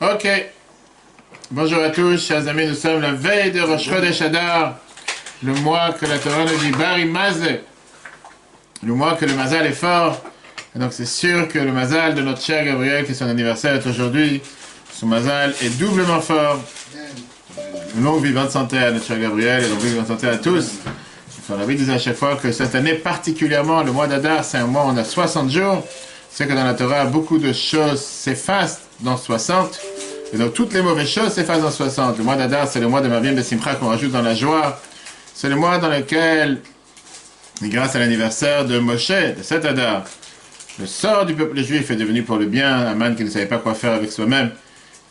Ok. Bonjour à tous, chers amis, nous sommes la veille de Rosh Chodesh Adar, le mois que la Torah nous dit Bari le mois que le Mazal est fort. Et donc c'est sûr que le Mazal de notre cher Gabriel, qui est son anniversaire est aujourd'hui, son Mazal est doublement fort. Longue vivante santé à notre cher Gabriel et longue vivante santé à tous. On avait dit à chaque fois que cette année particulièrement, le mois d'Adar, c'est un mois où on a 60 jours. C'est que dans la Torah, beaucoup de choses s'effacent dans 60. Et donc toutes les mauvaises choses s'effacent dans 60. Le mois d'Adar, c'est le mois de Mavim de Simcha qu'on rajoute dans la joie. C'est le mois dans lequel, grâce à l'anniversaire de Moshe, de cet Adar, le sort du peuple juif est devenu pour le bien. Aman qui ne savait pas quoi faire avec soi-même,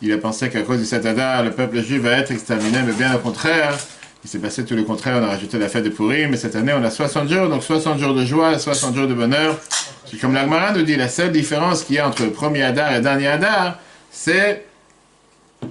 il a pensé qu'à cause de cet Adar, le peuple juif va être exterminé, mais bien au contraire. Il s'est passé tout le contraire, on a rajouté la fête de Purim, mais cette année on a 60 jours, donc 60 jours de joie, 60 jours de bonheur. Comme l'Agmara nous dit, la seule différence qu'il y a entre le premier Adar et dernier Adar, c'est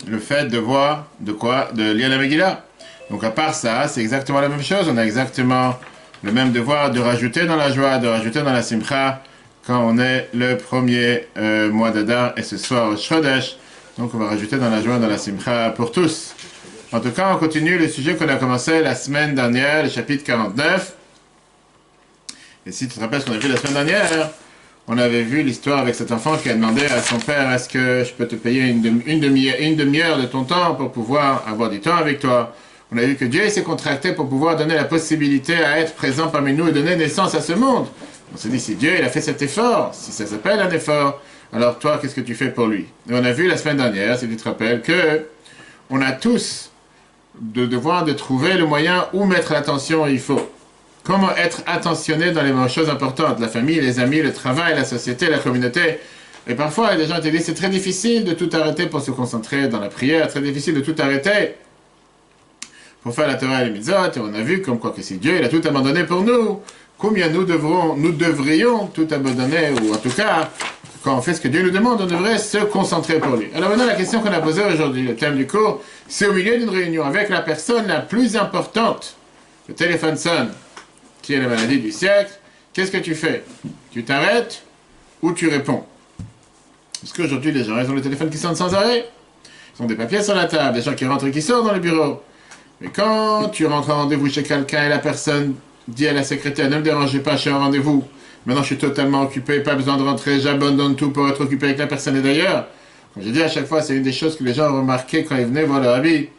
le fait de voir de quoi De lire la Megillah. Donc à part ça, c'est exactement la même chose, on a exactement le même devoir de rajouter dans la joie, de rajouter dans la Simcha, quand on est le premier euh, mois d'Adar, et ce soir Shrodesh, donc on va rajouter dans la joie, dans la Simcha pour tous. En tout cas, on continue le sujet qu'on a commencé la semaine dernière, le chapitre 49. Et si tu te rappelles ce qu'on a vu la semaine dernière, on avait vu l'histoire avec cet enfant qui a demandé à son père est-ce que je peux te payer une, demi-heure de ton temps pour pouvoir avoir du temps avec toi? On a vu que Dieu s'est contracté pour pouvoir donner la possibilité à être présent parmi nous et donner naissance à ce monde. On s'est dit si Dieu il a fait cet effort, si ça s'appelle un effort, alors toi qu'est-ce que tu fais pour lui? Et on a vu la semaine dernière, si tu te rappelles, que on a tous de devoir de trouver le moyen où mettre l'attention il faut. Comment être attentionné dans les choses importantes, la famille, les amis, le travail, la société, la communauté. Et parfois, des gens te disent c'est très difficile de tout arrêter pour se concentrer dans la prière, très difficile de tout arrêter pour faire la Torah et les mitzvot. Et on a vu comme quoi que si Dieu il a tout abandonné pour nous, combien nous devrons, nous devrions tout abandonner, ou en tout cas quand on fait ce que Dieu nous demande, on devrait se concentrer pour lui. Alors maintenant, la question qu'on a posée aujourd'hui, le thème du cours, c'est au milieu d'une réunion avec la personne la plus importante. Le téléphone sonne, qui est la maladie du siècle? Qu'est-ce que tu fais? Tu t'arrêtes ou tu réponds? Parce qu'aujourd'hui, les gens, ils ont le téléphone qui sonne sans arrêt. Ils ont des papiers sur la table, des gens qui rentrent et qui sortent dans le bureau. Mais quand tu rentres en rendez-vous chez quelqu'un et la personne dit à la secrétaire, ne me dérangez pas, je suis en rendez-vous, Maintenant, je suis totalement occupé, pas besoin de rentrer, j'abandonne tout pour être occupé avec la personne. Et d'ailleurs, comme j'ai dit à chaque fois, c'est une des choses que les gens remarqué quand ils venaient voir habit.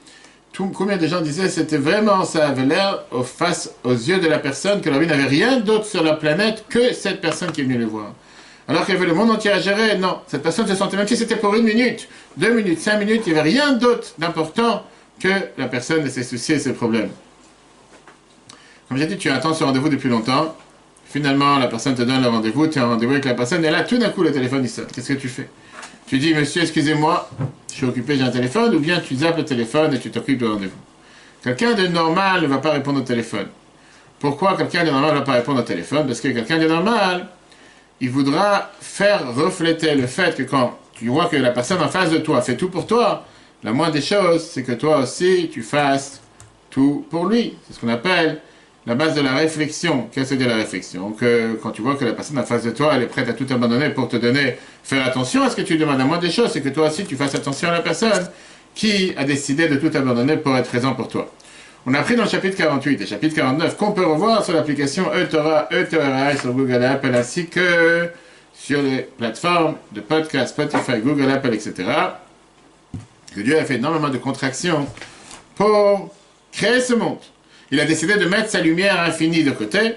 Tout, combien de gens disaient c'était vraiment, ça avait l'air face, aux yeux de la personne que leur vie n'avait rien d'autre sur la planète que cette personne qui est venue les voir. Alors qu'il avait le monde entier à gérer, non. Cette personne se sentait, même si c'était pour une minute, deux minutes, cinq minutes, il n'y avait rien d'autre d'important que la personne et ses soucis et ses problèmes. Comme j'ai dit, tu attends ce rendez-vous depuis longtemps. Finalement, la personne te donne le rendez-vous, tu as un rendez-vous avec la personne, et là, tout d'un coup, le téléphone, il sonne. Qu'est-ce que tu fais? Tu dis, monsieur, excusez-moi, je suis occupé, j'ai un téléphone, ou bien tu zappes le téléphone et tu t'occupes du rendez-vous. Quelqu'un de normal ne va pas répondre au téléphone. Pourquoi quelqu'un de normal ne va pas répondre au téléphone? Parce que quelqu'un de normal, il voudra faire refléter le fait que quand tu vois que la personne en face de toi fait tout pour toi, la moindre des choses, c'est que toi aussi, tu fasses tout pour lui. C'est ce qu'on appelle la base de la réflexion. Qu'est-ce que c'est la réflexion Que quand tu vois que la personne en face de toi, elle est prête à tout abandonner pour te donner, faire attention à ce que tu demandes. À moi des choses, c'est que toi aussi, tu fasses attention à la personne qui a décidé de tout abandonner pour être présent pour toi. On a appris dans le chapitre 48 et chapitre 49 qu'on peut revoir sur l'application eTorah, eTorah sur Google Apple ainsi que sur les plateformes de podcast, Spotify, Google Apple, etc. Que Dieu a fait énormément de contractions pour créer ce monde. Il a décidé de mettre sa lumière infinie de côté.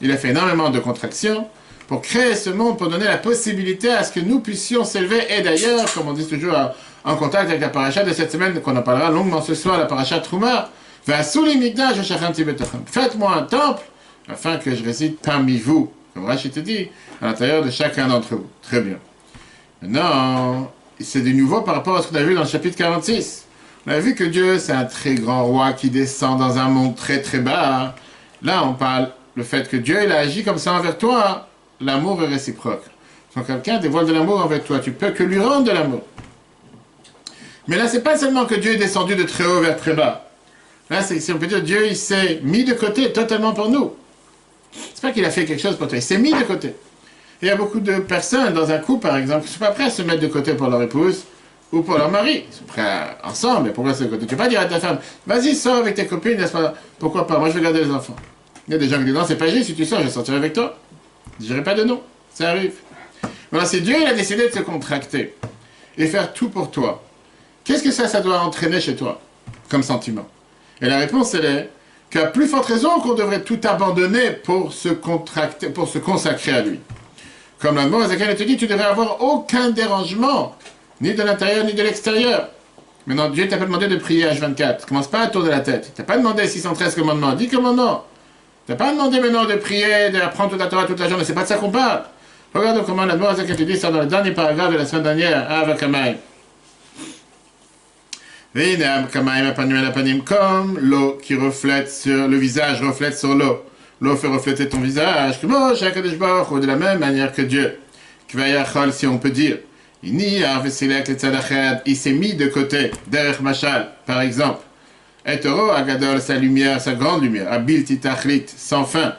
Il a fait énormément de contractions pour créer ce monde, pour donner la possibilité à ce que nous puissions s'élever. Et d'ailleurs, comme on dit toujours en contact avec la paracha de cette semaine, qu'on en parlera longuement ce soir, la paracha Trouma, Faites-moi un temple afin que je réside parmi vous, comme Rachid te dit, à l'intérieur de chacun d'entre vous. Très bien. Maintenant, c'est de nouveau par rapport à ce qu'on a vu dans le chapitre 46. On a vu que Dieu, c'est un très grand roi qui descend dans un monde très très bas. Là, on parle le fait que Dieu, il a agi comme ça envers toi. L'amour est réciproque. Quand quelqu'un dévoile de l'amour envers toi, tu peux que lui rendre de l'amour. Mais là, c'est pas seulement que Dieu est descendu de très haut vers très bas. Là, c'est, si on peut dire, Dieu, il s'est mis de côté totalement pour nous. C'est pas qu'il a fait quelque chose pour toi, il s'est mis de côté. il y a beaucoup de personnes dans un couple, par exemple, qui ne sont pas prêts à se mettre de côté pour leur épouse, ou pour leur mari. Ils sont prêts ensemble, mais pourquoi c'est côté Tu peux pas dire à ta femme, vas-y, sors avec tes copines, n'est-ce pas? Pourquoi pas? Moi, je vais garder les enfants. Il y a des gens qui disent, non, c'est pas juste, si tu sors, je vais sortir avec toi. Je dirais pas de non, ça arrive. Voilà, c'est Dieu, il a décidé de se contracter et faire tout pour toi. Qu'est-ce que ça, ça doit entraîner chez toi comme sentiment? Et la réponse, elle est qu'à plus forte raison qu'on devrait tout abandonner pour se contracter, pour se consacrer à lui. Comme la demande te dit, tu devrais avoir aucun dérangement, ni de l'intérieur ni de l'extérieur. Maintenant, Dieu t'a pas demandé de prier H24. Commence pas à tourner la tête. Il t'a pas demandé 613 commandements. 10 commandements. Il t'a pas demandé maintenant de prier, d'apprendre toute la Torah toute la journée. C'est pas de ça qu'on parle. Regarde comment la demande te dit ça dans le dernier paragraphe de la semaine dernière, Avakamai. Comme l'eau qui reflète sur le visage, reflète sur l'eau. L'eau fait refléter ton visage. Ou de la même manière que Dieu. Si on peut dire. Il s'est mis de côté, derrière Machal, par exemple. Et Agadol, sa lumière, sa grande lumière. Abil titachlit, sans fin.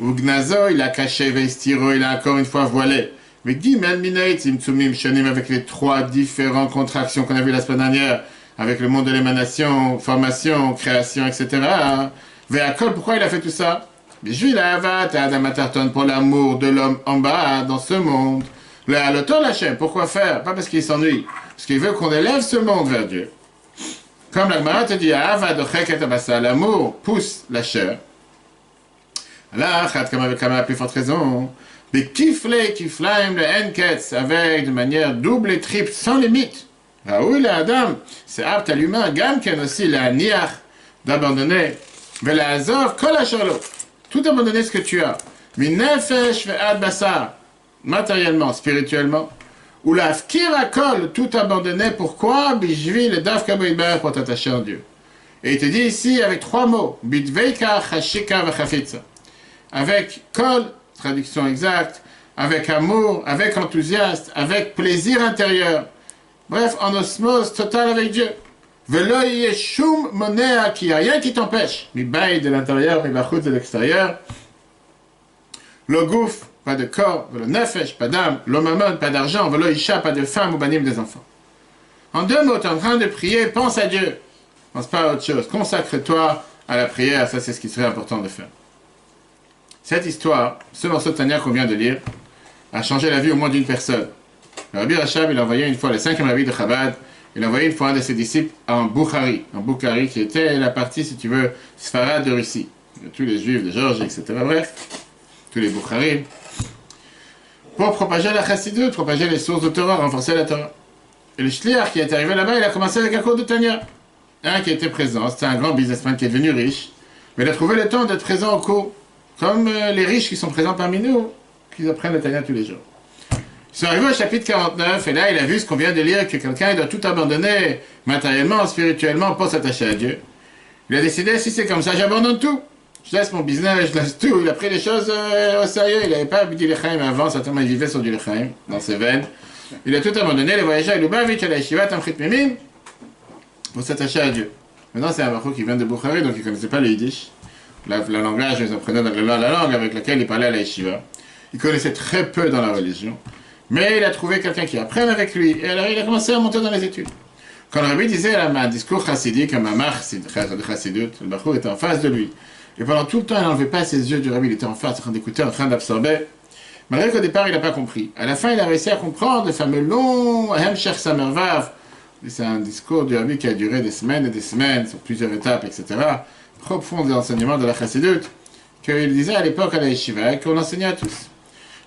Ou Gnazo, il a caché, Vestiro, il a encore une fois voilé. Mais dit, avec les trois différentes contractions qu'on a vues la semaine dernière, avec le monde de l'émanation, formation, création, etc. Véakol, pourquoi il a fait tout ça? Pour l'amour de l'homme en bas, dans ce monde. Le la chaîne, pourquoi faire? Pas parce qu'il s'ennuie, parce qu'il veut qu'on élève ce monde vers Dieu. Comme la te dit, l'amour pousse la chair. Là, comme avec la plus forte raison, des kifle, kiflaim, le enketz, avec de manière double et triple, sans limite. Raoul et Adam, c'est apte à l'humain, Gamken aussi, la niach, d'abandonner. la azov, kol tout abandonner ce que tu as. Mais nefesh ve'ad basar, matériellement, spirituellement. Ou la kol, tout abandonner. Pourquoi? Bishvi le daf pour t'attacher en Dieu. Et il te dit ici avec trois mots. Bitveika, chashika, v'chafitza. Avec kol, traduction exacte, avec amour, avec enthousiasme, avec plaisir intérieur. Bref, en osmose totale avec Dieu. Velo yeshum monea qui a rien qui t'empêche. Mi de l'intérieur, mi de l'extérieur. Le gouffre, pas de corps. Le nefesh, pas d'âme. Mammon, pas d'argent. Velo isha, pas de femme ou banim des enfants. En deux mots, tu es en train de prier, pense à Dieu. Pense pas à autre chose. Consacre-toi à la prière, ça c'est ce qui serait important de faire. Cette histoire, ce morceau qu'on vient de lire, a changé la vie au moins d'une personne. Le Rabbi Rachab, il a envoyé une fois le cinquième Rabbi de Chabad, il a envoyé une fois un de ses disciples en Bukhari, en Bukhari, qui était la partie, si tu veux, Sfarad de Russie. Tous les juifs de Georgie, etc. Bref, tous les Bukhari. Pour propager la chassidut, propager les sources de Torah, renforcer la Torah. Et le shliach qui est arrivé là-bas, il a commencé avec un cours de Tanya. Un qui était présent, c'était un grand businessman qui est devenu riche, mais il a trouvé le temps d'être présent au cours, comme euh, les riches qui sont présents parmi nous, qui apprennent le Tanya tous les jours. Ils sont arrivés au chapitre 49, et là, il a vu ce qu'on vient de lire, que quelqu'un doit tout abandonner, matériellement, spirituellement, pour s'attacher à Dieu. Il a décidé, si c'est comme ça, j'abandonne tout. Je laisse mon business, je laisse tout. Il a pris les choses euh, au sérieux. Il n'avait pas du Lechaim avant, certainement il vivait sur du dans ses veines. Il a tout abandonné, les voyageurs, il Lubavitch, à la Yeshiva, Tamchit Mimim, pour s'attacher à Dieu. Maintenant, c'est un Baruch qui vient de Bukhari, donc il ne connaissait pas le Yiddish. La, la langage, ils apprenaient la, la langue avec laquelle il parlait à la. Il connaissait très peu dans la religion. Mais il a trouvé quelqu'un qui apprenne avec lui. Et alors il a commencé à monter dans les études. Quand le rabbi disait un discours chassidique, un mamar chassidut, le bachour était en face de lui. Et pendant tout le temps, il n'enlevait pas ses yeux du rabbi, il était en face, en train d'écouter, en train d'absorber. Malgré qu'au départ, il n'a pas compris. À la fin, il a réussi à comprendre le fameux long Hemshech Samervav. C'est un discours du rabbi qui a duré des semaines et des semaines, sur plusieurs étapes, etc. Profond de l'enseignement de la chassidut, qu'il disait à l'époque à la yeshiva, qu'on enseignait à tous.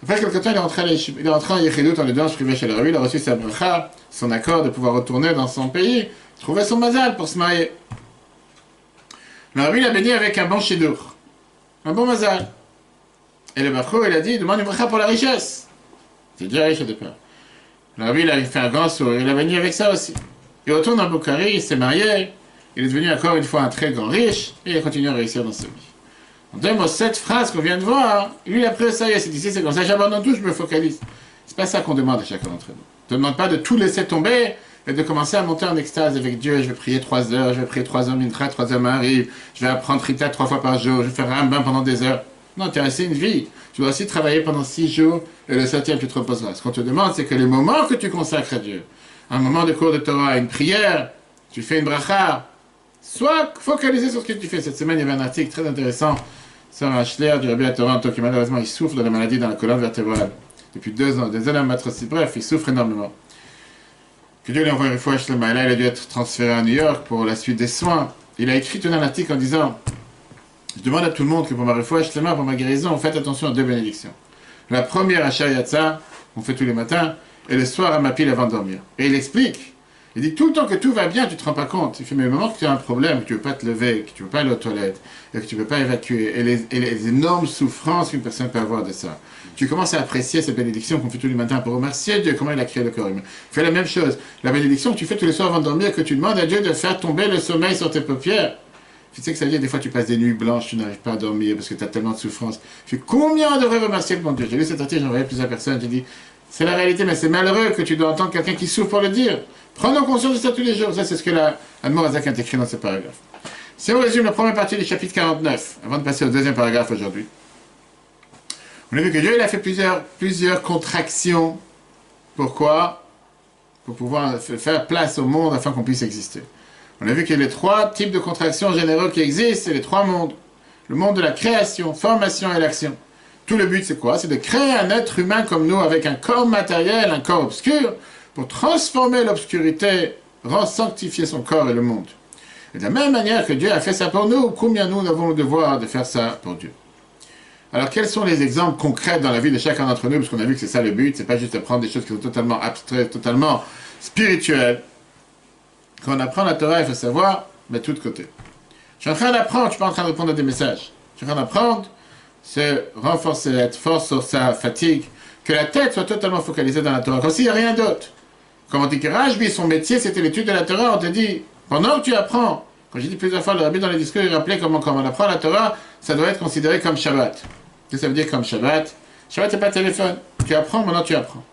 Après quelque temps, il est rentré, il est rentré en Yechidut en audience privée chez le Rabbi, il a reçu sa bracha, son accord de pouvoir retourner dans son pays, trouver son mazal pour se marier. Le Rabbi l'a béni avec un bon chidour, un bon mazal. Et le Bachou, il a dit, demande une bracha pour la richesse. C'est déjà riche de peur. Le il a fait un grand sourire, il a béni avec ça aussi. Il retourne dans Bukhari, il s'est marié, il est devenu encore une fois un très grand riche, et il a continué à réussir dans sa vie. En deux cette phrase qu'on vient de voir, lui, après ça y est, c'est ici, c'est comme ça, j'abandonne tout, je me focalise. C'est pas ça qu'on demande à chacun d'entre nous. On ne demande pas de tout laisser tomber et de commencer à monter en extase avec Dieu. Je vais prier trois heures, je vais prier trois heures mintra, trois heures arrive, je vais apprendre Rita trois fois par jour, je vais faire un bain pendant des heures. Non, tu as resté une vie. Tu dois aussi travailler pendant six jours et le septième, tu te reposeras. Ce qu'on te demande, c'est que les moments que tu consacres à Dieu, un moment de cours de Torah, une prière, tu fais une bracha, sois focalisé sur ce que tu fais. Cette semaine, il y avait un article très intéressant sur un Schler du Rabbi à Toronto qui malheureusement il souffre de la maladie dans la colonne vertébrale depuis deux ans, des années Bref, il souffre énormément. Que Dieu lui envoie une fois à là, il a dû être transféré à New York pour la suite des soins. Il a écrit un article en disant Je demande à tout le monde que pour ma réfoua, pour ma guérison, faites attention à deux bénédictions. La première à Shariatza, on fait tous les matins, et le soir à ma pile avant de dormir. Et il explique il dit tout le temps que tout va bien, tu te rends pas compte. Il fait, mais le moment que tu as un problème, que tu veux pas te lever, que tu veux pas aller aux toilettes, et que tu veux pas évacuer, et les, énormes souffrances qu'une personne peut avoir de ça, tu commences à apprécier cette bénédiction qu'on fait tous les matins pour remercier Dieu, comment il a créé le corps humain. Fais la même chose. La bénédiction que tu fais tous les soirs avant de dormir, que tu demandes à Dieu de faire tomber le sommeil sur tes paupières. Tu sais que ça veut dire, des fois, tu passes des nuits blanches, tu n'arrives pas à dormir parce que tu as tellement de souffrance. Je fais, combien on devrait remercier le bon Dieu? J'ai lu cet article, j'ai envoyé plusieurs personnes, j'ai dit, c'est la réalité, mais c'est malheureux que tu dois entendre quelqu'un qui souffre pour le dire. Prenons conscience de ça tous les jours. Ça, c'est ce que la Admorazak a écrit dans ce paragraphe. Si on résume la première partie du chapitre 49, avant de passer au deuxième paragraphe aujourd'hui, on a vu que Dieu il a fait plusieurs, contractions. Pourquoi? Pour pouvoir faire place au monde afin qu'on puisse exister. On a vu qu'il y a les trois types de contractions généraux qui existent, c'est les trois mondes. Le monde de la création, formation et l'action. Tout le but, c'est quoi? C'est de créer un être humain comme nous, avec un corps matériel, un corps obscur, pour transformer l'obscurité, sanctifier son corps et le monde. Et de la même manière que Dieu a fait ça pour nous, combien nous avons le devoir de faire ça pour Dieu? Alors, quels sont les exemples concrets dans la vie de chacun d'entre nous? Parce qu'on a vu que c'est ça le but, c'est pas juste de prendre des choses qui sont totalement abstraites, totalement spirituelles. Quand on apprend la Torah, il faut savoir mettre tout de côté. Je suis en train d'apprendre, je suis pas en train de répondre à des messages. Je suis en train d'apprendre, c'est renforcer, être fort sur sa fatigue, que la tête soit totalement focalisée dans la Torah, comme s'il n'y a rien d'autre. Comme on dit que Rajbi, son métier, c'était l'étude de la Torah. On te dit, pendant que tu apprends, quand j'ai dit plusieurs fois, le rabbi dans les discours, il rappelait comment, quand on apprend la Torah, ça doit être considéré comme Shabbat. Ça veut dire comme Shabbat? Shabbat, c'est pas téléphone. Tu apprends, maintenant tu apprends.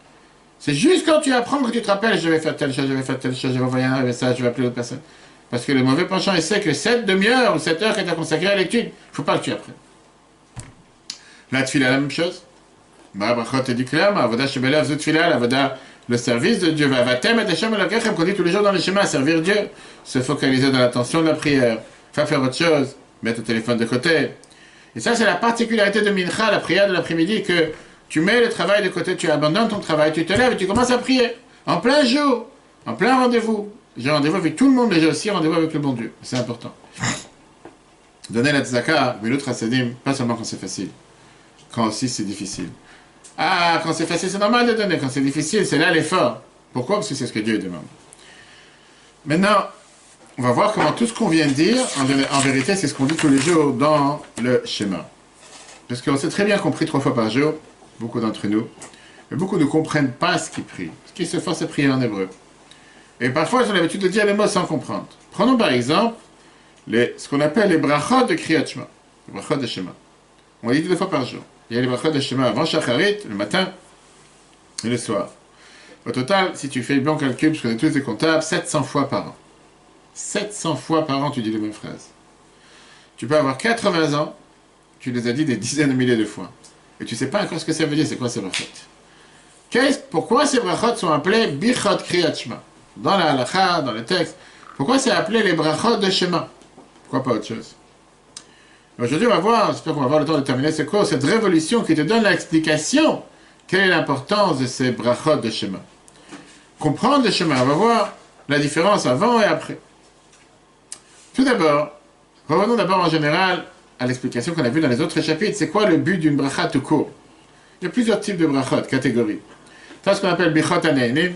C'est juste quand tu apprends que tu te rappelles, je vais faire telle chose, je vais faire telle chose, je vais envoyer un message, je vais appeler l'autre personne. Parce que le mauvais penchant, il sait que cette demi-heure ou cette heure que tu as consacrée à l'étude, il ne faut pas que tu apprennes. Là, tu fais la même chose. Bah, bah, le service de Dieu. va et Hashem Elokechem, qu'on dit tous les jours dans les schémas, servir Dieu, se focaliser dans l'attention de la prière, faire faire autre chose, mettre le téléphone de côté. Et ça, c'est la particularité de Mincha, la prière de l'après-midi, que tu mets le travail de côté, tu abandonnes ton travail, tu te lèves et tu commences à prier. En plein jour, en plein rendez-vous. J'ai rendez-vous avec tout le monde, mais j'ai aussi rendez-vous avec le bon Dieu. C'est important. Donner la tzaka, mais l'autre pas seulement quand c'est facile, quand aussi c'est difficile. Ah, quand c'est facile, c'est normal de donner. Quand c'est difficile, c'est là l'effort. Pourquoi? Parce que c'est ce que Dieu demande. Maintenant, on va voir comment tout ce qu'on vient de dire, en, vérité, c'est ce qu'on dit tous les jours dans le schéma. Parce qu'on s'est très bien compris trois fois par jour, beaucoup d'entre nous, mais beaucoup ne comprennent pas ce qu'ils prient, ce qu'ils se forcent à prier en hébreu. Et parfois, ils ont l'habitude de dire les mots sans comprendre. Prenons par exemple ce qu'on appelle les brachot de Kriyat Shema, les brachot de Shema. On les dit deux fois par jour. Il y a les brachot de Shema avant Shacharit, le matin et le soir. Au total, si tu fais le bon calcul, parce qu'on est tous des comptables, 700 fois par an. 700 fois par an, tu dis les mêmes phrases. Tu peux avoir 80 ans, tu les as dit des dizaines de milliers de fois. Et tu ne sais pas encore ce que ça veut dire, c'est quoi ces brachot. Pourquoi ces brachot sont appelés bichot kriyat shema? Dans la halakha, dans le texte, pourquoi c'est appelé les brachot de Shema? Pourquoi pas autre chose? Aujourd'hui, on va voir, j'espère qu'on va avoir le temps de terminer ce cours, cette révolution qui te donne l'explication quelle est l'importance de ces brachot de chemin. Comprendre le chemin, on va voir la différence avant et après. Tout d'abord, revenons d'abord en général à l'explication qu'on a vue dans les autres chapitres. C'est quoi le but d'une bracha tout court? Il y a plusieurs types de brachot, catégories. Ça, ce qu'on appelle bichot aneinim,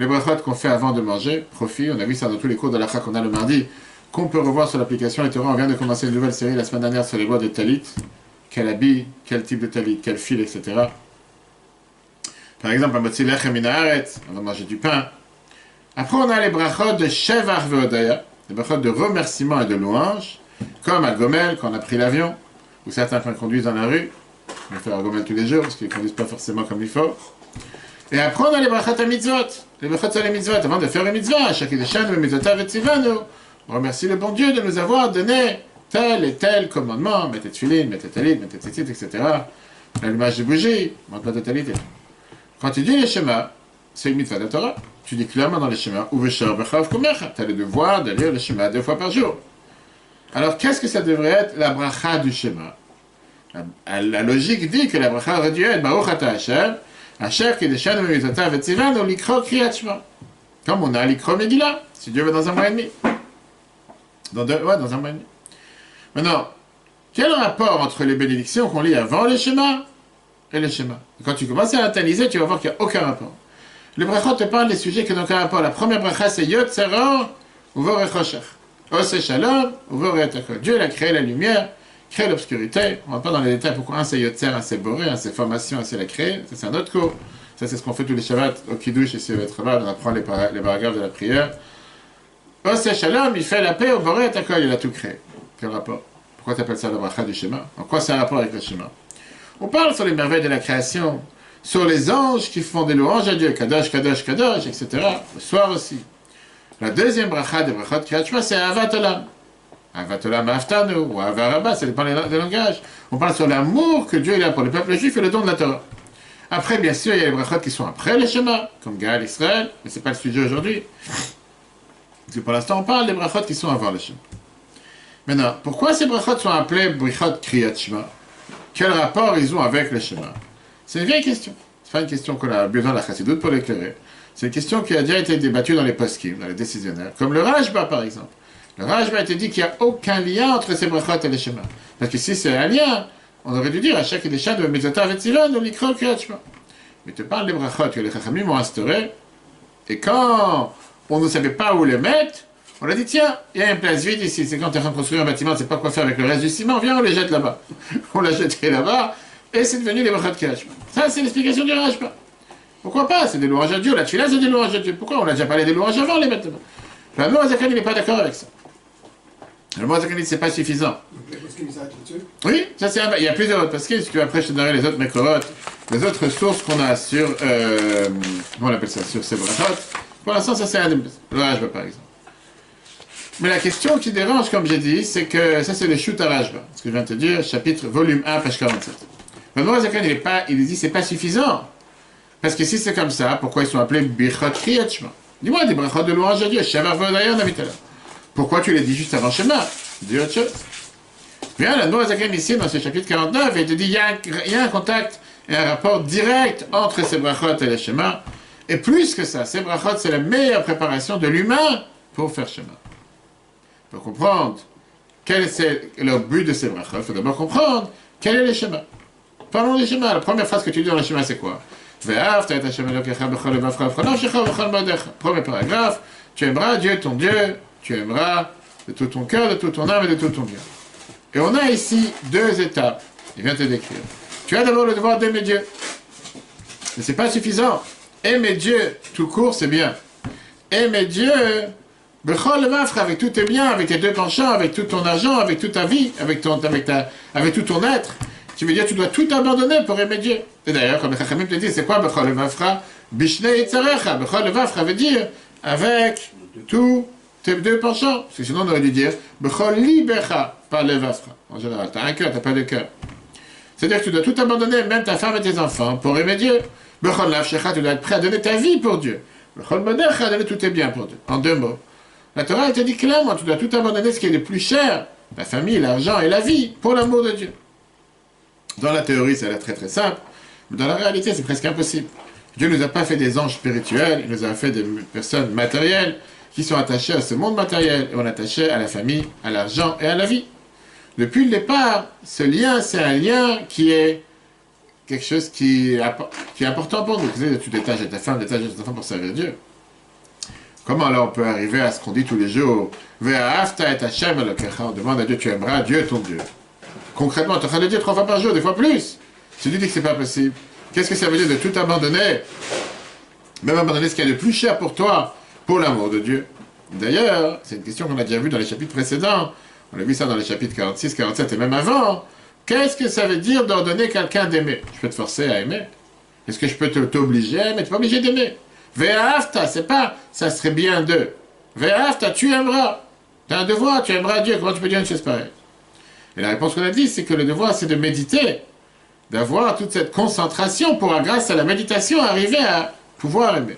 les brachot qu'on fait avant de manger, profit, on a vu ça dans tous les cours de la qu'on a le mardi, qu'on peut revoir sur l'application Et On vient de commencer une nouvelle série la semaine dernière sur les lois de talit. Quel habit, quel type de talit, quel fil, etc. Par exemple, on va manger du pain. Après, on a les brachot de Shevar Veodaya, les brachot de remerciement et de louange, comme à Gomel, quand on a pris l'avion, ou certains qui conduisent dans la rue. On faire à Gomel tous les jours, parce qu'ils ne conduisent pas forcément comme il faut. Et après, on a les brachot à mitzvot. Les brachot sur les mitzvot, avant de faire les mitzvot, chaque échelle, le mitzvot et tzivano. On remercie le bon Dieu de nous avoir donné tel et tel commandement, mettez tefilin, mettez talit, mettez tzitzit, etc. L'allumage de bougies, talit et tout. Quand tu dis les schémas, c'est une mitzvah de Torah. Tu dis clairement dans les schémas, tu as le devoir de lire le schéma deux fois par jour. Alors, qu'est-ce que ça devrait être la bracha du schéma la, logique dit que la bracha aurait dû être Baruch Ata Hashem, Asher Kedeshan Mevitotav et Tzivan, ou Likro Kriyat Shema. Comme on a Likro Megillah, si Dieu veut dans un mois et demi. Dans deux, ouais, dans un mois et demi. Maintenant, quel rapport entre les bénédictions qu'on lit avant le schéma et le schéma Quand tu commences à analyser, tu vas voir qu'il n'y a aucun rapport. Le brachot te parle des sujets qui n'ont aucun rapport. La première bracha, c'est Yot Tzeror, Uvor Echoshech. Ose Shalom, Uvor Etakot. Dieu a créé la lumière, créé l'obscurité. On ne va pas dans les détails pourquoi un c'est Yotzer, un c'est Boré, un c'est formation, un c'est la créé. Ça, c'est un autre cours. Ça, c'est ce qu'on fait tous les Shabbats au Kiddush et sur Travail. On apprend les, les paragraphes de la prière. Ose Shalom, il fait la paix Etakot. Il a tout créé. Quel rapport? Pourquoi tu appelles ça la bracha du schéma? En quoi c'est un rapport avec le schéma? On parle sur les merveilles de la création sur les anges qui font des louanges à Dieu, Kadosh, Kadosh, Kadosh, etc. Le soir aussi. La deuxième bracha des brachot Kriyat c'est Avatolam. Avatolam Aftanu, ou Avarabba, ça dépend des langages. On parle sur l'amour que Dieu a pour le peuple juif et le don de la Torah. Après, bien sûr, il y a les brachot qui sont après le schéma, comme Gaal Israël, mais ce n'est pas le sujet aujourd'hui. Parce pour l'instant, on parle des brachot qui sont avant le schéma. Maintenant, pourquoi ces brachot sont appelés brachot Kriyat Quel rapport ils ont avec le schéma c'est une vieille question. C'est pas une question qu'on a besoin de la chassidoute pour l'éclairer. C'est une question qui a déjà été débattue dans les poskim, dans les décisionnaires. Comme le Rajba, par exemple. Le Rajba a été dit qu'il n'y a aucun lien entre ces brachot et les schémas. Parce que si c'est un lien, on aurait dû dire à chaque des de Mezota Vetzilon ou l'Ikro Kriyachma. Mais tu parles des brachot que les Chachamim ont instauré, et quand on ne savait pas où les mettre, on a dit tiens, il y a une place vide ici, c'est quand tu es en train de construire un bâtiment, tu sais pas quoi faire avec le reste du ciment, viens, on les jette là-bas. on l'a jeté là-bas, et c'est devenu les brachot Kriyachma. Ça, c'est l'explication du Rajba. Pourquoi pas? C'est des louanges à Dieu. La tfila, c'est des louanges à Dieu. Pourquoi? On a déjà parlé des louanges avant, les maintenant. Le Moazakan, il n'est pas d'accord avec ça. Le Moazakan, il dit c'est pas suffisant. Oui, ça c'est Il y a plusieurs autres parce que après je te donnerai les autres mécorotes, les autres sources qu'on a sur, euh, comment on appelle ça, sur ces brachot. Pour l'instant, ça c'est un des le Rajba par exemple. Mais la question qui dérange, comme j'ai dit, c'est que ça c'est le shoot à Rajba. Ce que je viens de te dire, chapitre, volume 1, page 47. Le Zakan, il, est pas, il dit c'est pas suffisant. Parce que si c'est comme ça, pourquoi ils sont appelés Bichot Kriyachma Dis-moi des brachot de louange à Dieu, Shavar Vodayon là. Pourquoi tu les dis juste avant Shema? Dis autre chose. Bien, le Zakan ici, dans ce chapitre 49, il te dit il y, a un contact et un rapport direct entre ces brachot et les Shema. Et plus que ça, ces brachot, c'est la meilleure préparation de l'humain pour faire Shema. Pour comprendre quel est le but de ces brachot, il faut d'abord comprendre quel est le Shema. Parlons du schéma. La première phrase que tu dis dans le schéma, c'est quoi? Premier paragraphe, tu aimeras Dieu ton Dieu, tu aimeras de tout ton cœur, de toute ton âme et de tout ton bien. Et on a ici deux étapes. Il vient te décrire. Tu as d'abord le devoir d'aimer Dieu. Mais c'est pas suffisant. Aimer Dieu tout court, c'est bien. Aimer Dieu, avec tous tes biens, avec tes deux penchants, avec tout ton argent, avec toute ta vie, avec, ton, avec, ta, avec tout ton être. Tu veux dire tu dois tout abandonner pour Dieu. Et d'ailleurs, comme le Chachamim te dit, c'est quoi Bechol Vafra Bishne Tzarecha. Bechol Vafra veut dire avec tous tes deux penchants. Parce que sinon, on aurait dû dire Bechol Libecha, pas le Vafra. En général, tu as un cœur, tu n'as pas de cœur. C'est-à-dire que tu dois tout abandonner, même ta femme et tes enfants, pour aimer Dieu. Bechol Lafshecha, tu dois être prêt à donner ta vie pour Dieu. Bechol Modecha, donner tous tes biens pour Dieu. En deux mots. La Torah, elle te dit clairement, tu dois tout abandonner ce qui est le plus cher, la famille, l'argent et la vie, pour l'amour de Dieu. Dans la théorie, ça a l'air très très simple, mais dans la réalité, c'est presque impossible. Dieu ne nous a pas fait des anges spirituels, il nous a fait des personnes matérielles qui sont attachées à ce monde matériel, et on est attaché à la famille, à l'argent et à la vie. Depuis le départ, ce lien, c'est un lien qui est quelque chose qui est, important pour nous. Tu détaches ta femme, détaches ta femme pour servir Dieu. Comment alors on peut arriver à ce qu'on dit tous les jours On demande à Dieu, tu aimeras Dieu ton Dieu. Concrètement, tu es en train de dire trois fois par jour, des fois plus. Tu dis que c'est pas possible. Qu'est-ce que ça veut dire de tout abandonner? Même abandonner ce qui est le plus cher pour toi, pour l'amour de Dieu. D'ailleurs, c'est une question qu'on a déjà vue dans les chapitres précédents. On a vu ça dans les chapitres 46, 47 et même avant. Qu'est-ce que ça veut dire d'ordonner quelqu'un d'aimer? Je peux te forcer à aimer. Est-ce que je peux t'obliger Mais tu n'es pas obligé d'aimer. Ve'afta, c'est pas ça serait bien de. Ve'afta, tu aimeras. Tu as un devoir, tu aimeras Dieu. Comment tu peux dire une chose pareille? Et la réponse qu'on a dit, c'est que le devoir, c'est de méditer, d'avoir toute cette concentration pour, grâce à la méditation, arriver à pouvoir aimer.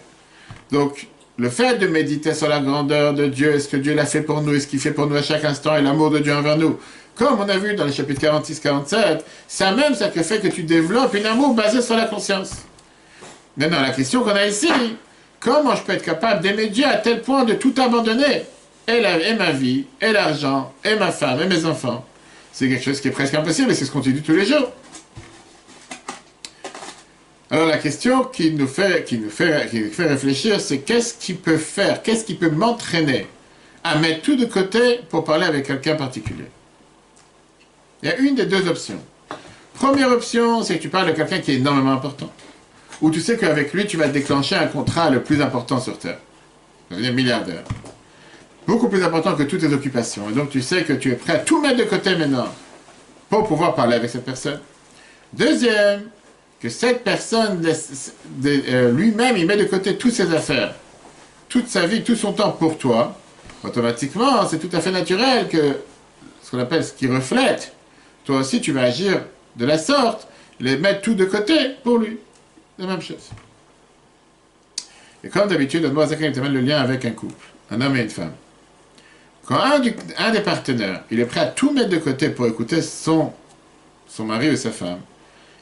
Donc, le fait de méditer sur la grandeur de Dieu, est ce que Dieu l'a fait pour nous, et ce qu'il fait pour nous à chaque instant, et l'amour de Dieu envers nous, comme on a vu dans les chapitres 46-47, ça même, ça fait que tu développes un amour basé sur la conscience. Maintenant, la question qu'on a ici, comment je peux être capable d'aimer Dieu à tel point de tout abandonner? Et ma vie, et l'argent, et ma femme, et mes enfants C'est quelque chose qui est presque impossible, et c'est ce qu'on dit tous les jours. Alors la question qui nous fait, réfléchir, c'est qu'est-ce qui peut faire, qu'est-ce qui peut m'entraîner à mettre tout de côté pour parler avec quelqu'un particulier? Il y a une des deux options. Première option, c'est que tu parles de quelqu'un qui est énormément important. Ou tu sais qu'avec lui, tu vas déclencher un contrat le plus important sur Terre. Devenir milliardaire. Beaucoup plus important que toutes tes occupations. Et donc tu sais que tu es prêt à tout mettre de côté maintenant pour pouvoir parler avec cette personne. Deuxième, que cette personne, euh, lui-même, il met de côté toutes ses affaires, toute sa vie, tout son temps pour toi, automatiquement, c'est tout à fait naturel que ce qu'on appelle ce qui reflète, toi aussi, tu vas agir de la sorte, les mettre tout de côté pour lui. La même chose. Et comme d'habitude, le il te le lien avec un couple, un homme et une femme. Quand un, des partenaires, il est prêt à tout mettre de côté pour écouter son, son mari ou sa femme,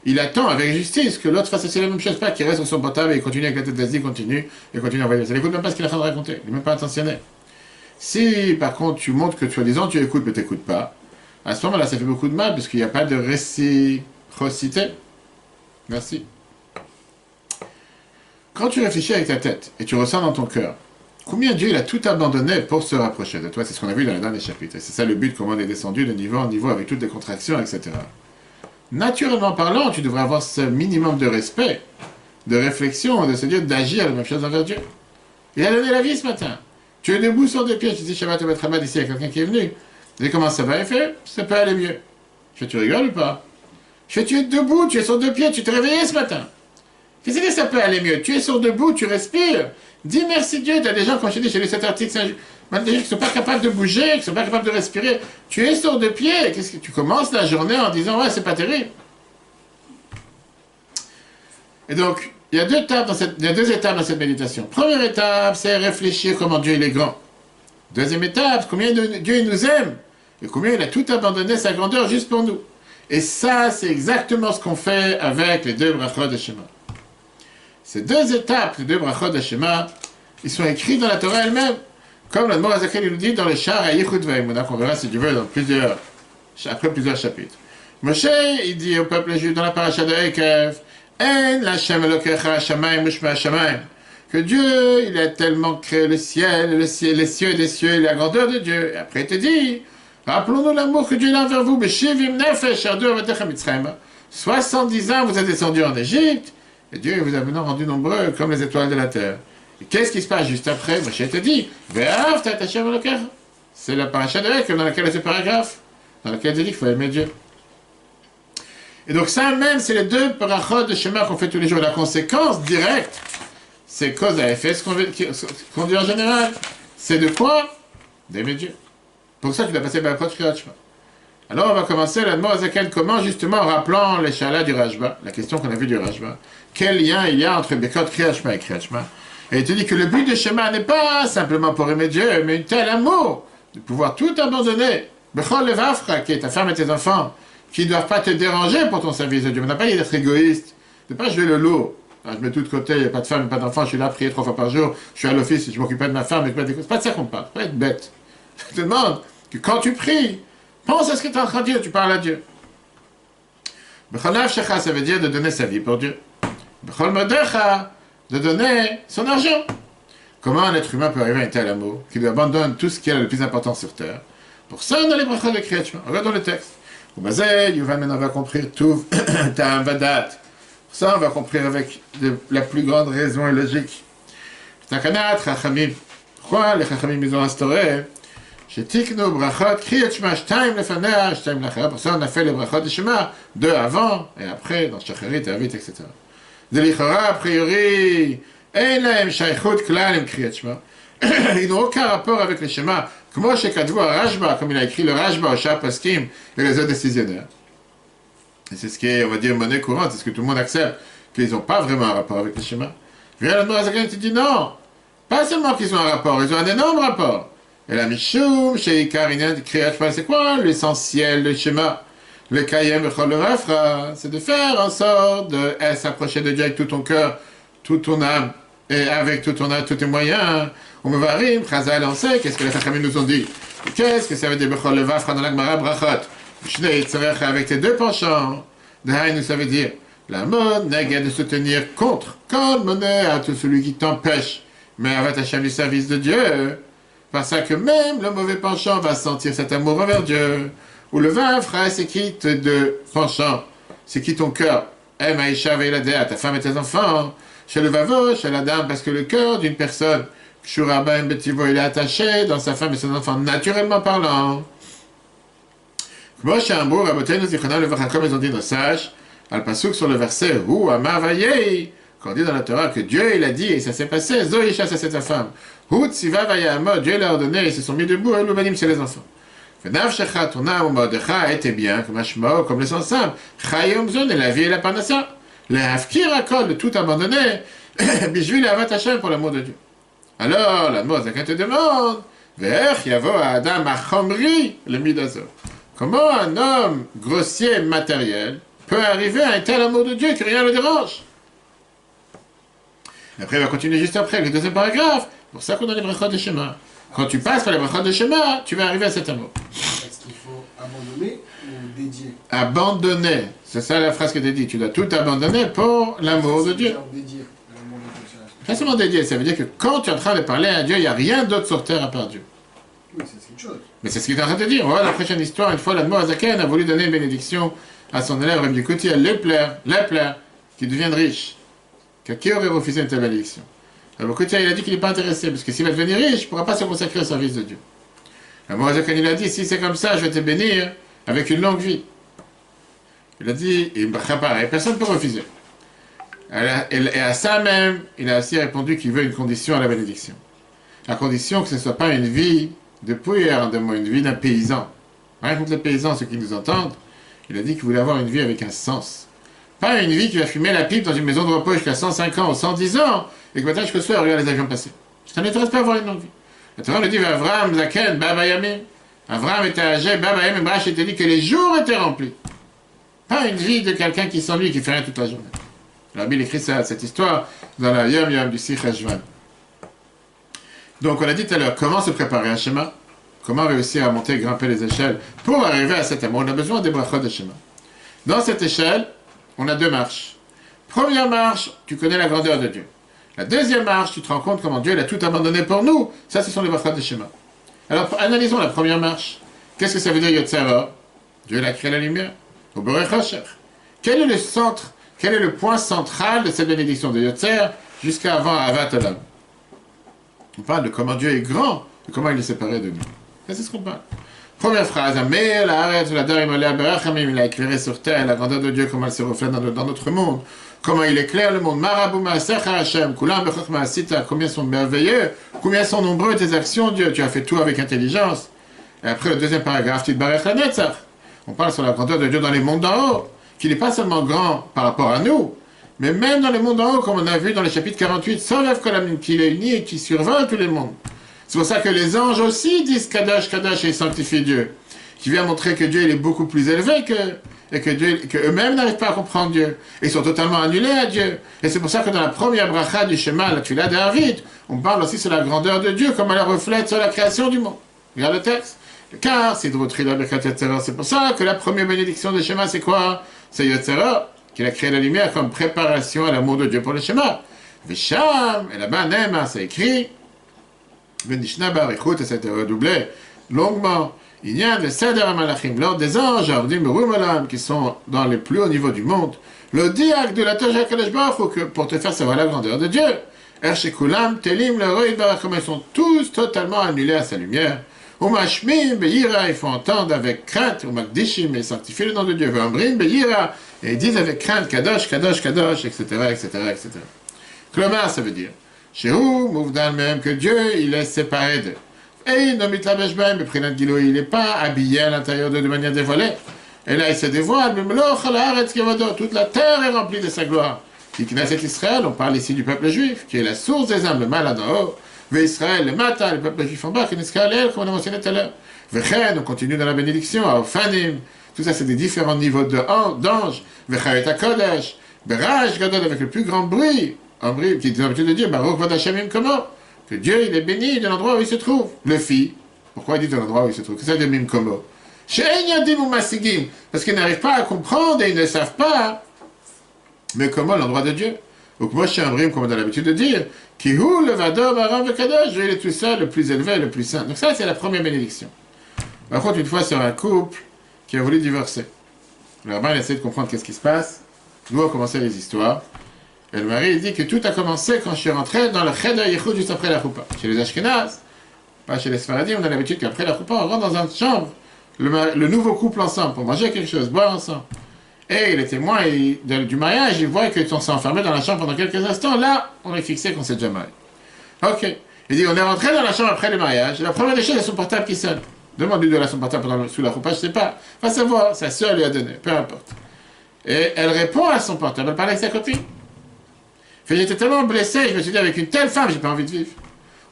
il attend avec justice que l'autre fasse la même chose, pas qu'il reste sur son portable et continue avec la tête d'Asie, continue et continue à envoyer. Il n'écoute même pas ce qu'il est en train de raconter, il n'est même pas intentionné. Si par contre tu montres que soi-disant tu écoutes mais tu n'écoutes pas, à ce moment-là ça fait beaucoup de mal parce qu'il n'y a pas de réciprocité. Merci. Quand tu réfléchis avec ta tête et tu ressens dans ton cœur combien Dieu il a tout abandonné pour se rapprocher de toi, c'est ce qu'on a vu dans les derniers chapitres. Et c'est ça le but, comment on est descendu de niveau en niveau avec toutes les contractions, etc naturellement parlant, tu devrais avoir ce minimum de respect, de réflexion, de se dire d'agir la même chose envers Dieu. Il a donné la vie ce matin. Tu es debout sur deux pieds, tu dis Shabbat mal ici, il y a quelqu'un qui est venu. dis comment ça va, il fait Ça peut aller mieux. Je fais, tu rigoles ou pas? Je fais, tu es debout, tu es sur deux pieds, tu t'es réveillé ce matin. Qu'est-ce que ça peut aller mieux? Tu es sur debout, tu respires. Dis merci Dieu. Tu as des gens, quand je dis, j'ai lu cet article, des gens qui ne sont pas capables de bouger, qui ne sont pas capables de respirer. Tu es sur deux pieds. Qu'est-ce que tu commences la journée en disant ouais, c'est pas terrible. Et donc, il y, a deux étapes dans cette, étapes dans cette méditation. Première étape, c'est réfléchir comment Dieu il est grand. Deuxième étape, combien Dieu il nous aime et combien il a tout abandonné sa grandeur juste pour nous. Et ça, c'est exactement ce qu'on fait avec les deux brachot de Shema. Ces deux étapes, les deux brachot de ils sont écrits dans la Torah elle-même. Comme le Morazakel il nous dit dans le char à Vaimuna, qu'on verra si tu veux dans plusieurs, après plusieurs chapitres. Moshe, il dit au peuple juif dans la paracha de Ekev, En l'Hashem Elokecha Shamayim Mushma Shamayim, que Dieu, il a tellement créé le ciel, ciel, les cieux les cieux, la grandeur de Dieu. Et après, il te dit, rappelons-nous l'amour que Dieu a envers vous, Beshivim Nefesh Ardu Mitzrayim. 70 ans, vous êtes descendu en Égypte, et Dieu vous a maintenant rendu nombreux comme les étoiles de la terre. Qu'est-ce qui se passe juste après Moshe te dit C'est la paracha de dans laquelle ce paragraphe, dans laquelle il dit qu'il faut aimer Dieu. Et donc ça même, c'est les deux parachos de chemin qu'on fait tous les jours. La conséquence directe, c'est cause à effet, ce qu'on dit en général. C'est de quoi? D'aimer Dieu. Pour ça, tu dois passer par la chemin. Alors on va commencer la Zaken, comment justement en rappelant les chalas du Rajba, la question qu'on a vue du Rajba, quel lien il y a entre Bekot Kriyachma et Kriyachma Et il te dit que le but de Shema n'est pas simplement pour aimer Dieu, mais un tel amour, de pouvoir tout abandonner. Bechol Levafra, qui est ta femme et tes enfants, qui ne doivent pas te déranger pour ton service de Dieu. On n'a pas d'être égoïste, de ne pas jouer le lourd. Ah, je mets tout de côté, il n'y a pas de femme, pas d'enfant, je suis là à prier trois fois par jour, je suis à l'office, je m'occupe pas de ma femme, je C'est pas de ça qu'on parle, pas être bête. Je te demande que quand tu pries, Pense à ce que tu es en train de dire, tu parles à Dieu. Bechol ça veut dire de donner sa vie pour Dieu. De donner son argent. Comment un être humain peut arriver à un tel amour, qu'il abandonne tout ce qui est le plus important sur terre? Pour ça, on a les brachot de Kriyachma. Regardons le texte. Yuval maintenant va comprendre tout, Vadat. Pour ça, on va comprendre avec la plus grande raison et logique. Chachamim. Pourquoi les Chachamim, ils ont instauré brachot. Pour ça, on a fait les brachot de shema, deux avant, et après, dans shacharit, avit, etc de a priori, ils n'ont aucun rapport avec le schéma. Comme il a écrit le Rajba au Shapaskim et les autres décisionnaires. Et c'est ce qui est, on va dire, monnaie courante, c'est ce que tout le monde accepte, qu'ils n'ont pas vraiment un rapport avec le schéma. Viens la tu dis non, pas seulement qu'ils ont un rapport, ils ont un énorme rapport. Et la Mishum, chez Karinen, Kriyachma, c'est quoi l'essentiel, le schéma le Kayem c'est de faire en sorte de s'approcher de Dieu avec tout ton cœur, toute ton âme, et avec tout ton âme, tous tes moyens. On me Chazal, on sait, qu'est-ce que les Chachamim nous ont dit? Qu'est-ce que ça veut dire Bechol Levafra dans l'Agmara Brachot? Avec tes deux penchants. Dahainu, ça veut dire la monnaie de se tenir contre, comme monnaie à tout celui qui t'empêche, mais avec ta du service de Dieu. Parce que même le mauvais penchant va sentir cet amour envers Dieu. Ou le vin, frère, c'est qui tes deux penchants C'est qui ton cœur? Aime Aïcha à ta femme et tes enfants. Chez le vavo, chez la dame, parce que le cœur d'une personne, Shurabam Betivo, il est attaché dans sa femme et ses enfants, naturellement parlant. Moshe Ambo, Rabotenu, Zichana, le Vachakom, ils ont dit nos sages, al pasuk sur le verset, ou Amavayei, quand on dit dans la Torah que Dieu, il a dit, et ça s'est passé, Zoïcha, ça c'est sa femme. Hu Tziva Vayama, Dieu l'a ordonné, ils se sont mis debout, et l'Umanim, c'est les enfants. Était bien, comme le sens simple, Chayom Zon, et la vie et la panassa. Le Hafkir Akol, tout abandonner, Bijvil et Avat Hashem, pour l'amour de Dieu. Alors, la mort, te demande, Ve'ech Yavo Adam Achomri, le Midazor. Comment un homme grossier matériel peut arriver à un tel amour de Dieu que rien ne le dérange? Après, il va continuer juste après, le deuxième paragraphe. pour ça qu'on a les brachot de schéma. Quand tu passes par les brachot de schéma, tu vas arriver à cet amour. Est-ce qu'il faut abandonner ou dédier Abandonner. C'est ça la phrase que tu dit. Tu dois tout abandonner pour l'amour de Dieu. Pas seulement dédier, ça veut dire que quand tu es en train de parler à Dieu, il n'y a rien d'autre sur terre à part Dieu. Oui, c'est une chose. Mais c'est ce qu'il est en train de dire. Voilà la prochaine histoire. Une fois, la Azaken a voulu donner une bénédiction à son élève Rabbi Kouti, à Lepler, Lepler, qui devient riche. Qui aurait refusé une telle bénédiction? Rabbi Kouti, il a dit qu'il n'est pas intéressé, parce que s'il va devenir riche, il ne pourra pas se consacrer au service de Dieu. La Azaken, il a dit, si c'est comme ça, je vais te bénir avec une longue vie. Il a dit, il pareil, personne ne peut refuser. Et à ça même, il a aussi répondu qu'il veut une condition à la bénédiction. À condition que ce ne soit pas une vie de moi, une vie d'un paysan. Rien contre les paysans, ceux qui nous entendent, il a dit qu'il voulait avoir une vie avec un sens. Pas une vie qui va fumer la pipe dans une maison de repos jusqu'à 105 ans ou 110 ans, et que matin jusqu'au soir, regarde les avions passer. Ça n'intéresse pas à avoir une longue vie. La Torah le dit, Avram, Zaken, Baba Yamim. Avram était âgé, Baba Yamim, Brach était dit que les jours étaient remplis. Pas une vie de quelqu'un qui s'ennuie, qui fait rien toute la journée. La Bible écrit ça, cette histoire dans la Yom Yom du Sikh donc on a dit tout à l'heure, comment se préparer un schéma? Comment réussir à monter grimper les échelles Pour arriver à cet amour, on a besoin des brachot de schéma. Dans cette échelle, on a deux marches. Première marche, tu connais la grandeur de Dieu. La deuxième marche, tu te rends compte comment Dieu l'a tout abandonné pour nous. Ça, ce sont les brachot de schéma. Alors, analysons la première marche. Qu'est-ce que ça veut dire Yotzera Dieu a créé la lumière. Au Quel est le centre, quel est le point central de cette bénédiction de Yotzer jusqu'à avant Avat on parle de comment Dieu est grand, de comment il est séparé de nous. C'est ce qu'on parle. Première phrase, mais la il a éclairé sur terre la grandeur de Dieu, comment elle se reflète dans, notre monde, comment il éclaire le monde. Combien sont merveilleux, combien sont nombreux tes actions, Dieu. Tu as fait tout avec intelligence. Et après le deuxième paragraphe, on parle sur la grandeur de Dieu dans les mondes d'en haut, qu'il n'est pas seulement grand par rapport à nous, mais même dans les mondes en haut, comme on a vu dans le chapitre 48, sans lève qu'il est uni et qui survole tous les mondes. C'est pour ça que les anges aussi disent Kadash, Kadash et sanctifie Dieu. Qui vient montrer que Dieu il est beaucoup plus élevé que, et que Dieu, que eux-mêmes n'arrivent pas à comprendre Dieu. Et sont totalement annulés à Dieu. Et c'est pour ça que dans la première bracha du schéma, la tuila David, on parle aussi sur la grandeur de Dieu, comme elle reflète sur la création du monde. Regarde le texte. Car, c'est pour ça que la première bénédiction du schéma, c'est quoi? C'est Yetzera qu'il a créé la lumière comme préparation à l'amour de Dieu pour le schéma. Visham, et là-bas, c'est écrit, Venishna écoute, et ça redoublé longuement. Il y a des Seder Malachim, l'ordre des anges, qui sont dans les plus hauts niveaux du monde. Le diacre de la Toja Kadesh pour te faire savoir la grandeur de Dieu. Ershekulam, Telim, le comme ils sont tous totalement annulés à sa lumière. Umashmim, Beira, il faut entendre avec crainte, Umakdishim, et sanctifier le nom de Dieu. Vambrim, Beira, et ils disent avec crainte Kadosh, Kadosh, Kadosh, etc., etc., etc. Klomar, ça veut dire, chez vous, Mouvdan même, que Dieu, il est séparé d'eux. Et Nomit Labeshbaim, Prinat Gilo, il n'est pas habillé à l'intérieur d'eux de manière dévoilée. Et là, il se dévoile, toute la terre est remplie de sa gloire. Knesset Israël, on parle ici du peuple juif, qui est la source des âmes, le mal à haut. Israël, le matin, le peuple juif en bas, elle, comme on a mentionné tout à l'heure. Vechen, on continue dans la bénédiction, à Ofanim, tout ça c'est des différents niveaux d'anges. Vechayet Kodesh, Beraj Gadol avec le plus grand bruit, bruit qui est l'habitude de dire, Baruch Vadashemim comment Que Dieu il est béni de l'endroit où il se trouve. Le fit. Pourquoi il dit de l'endroit où il se trouve? Que ça dit Mimkomo. Parce qu'ils n'arrivent pas à comprendre et ils ne savent pas. Mais comment l'endroit de Dieu Donc moi, je un brim, comme on a l'habitude de dire, qui le vadom aram vekadosh, il est tout seul, le plus élevé, le plus saint. Donc ça, c'est la première bénédiction. Par contre, une fois sur un couple qui a voulu divorcer. Le rabbin essaie de comprendre qu'est-ce qui se passe. Nous, on commencé les histoires. Et le mari dit que tout a commencé quand je suis rentré dans le Cheder Yichud juste après la Choupa. Chez les Ashkenaz, pas chez les Sfaradim, on a l'habitude qu'après la Choupa, on rentre dans une chambre, le, nouveau couple ensemble, pour manger quelque chose, boire ensemble. Et les témoins du mariage, ils voient qu'ils sont enfermés dans la chambre pendant quelques instants. Là, on est fixé qu'on s'est déjà marié. Ok. Il dit, on est rentré dans la chambre après le mariage. La première des choses, c'est son portable qui sonne. Demande-lui de la son portable sous la roupa, je sais pas. Va savoir, sa soeur lui a donné, peu importe. Et elle répond à son portable, elle parle avec sa copine. J'étais tellement blessé, je me suis dit, avec une telle femme, j'ai pas envie de vivre.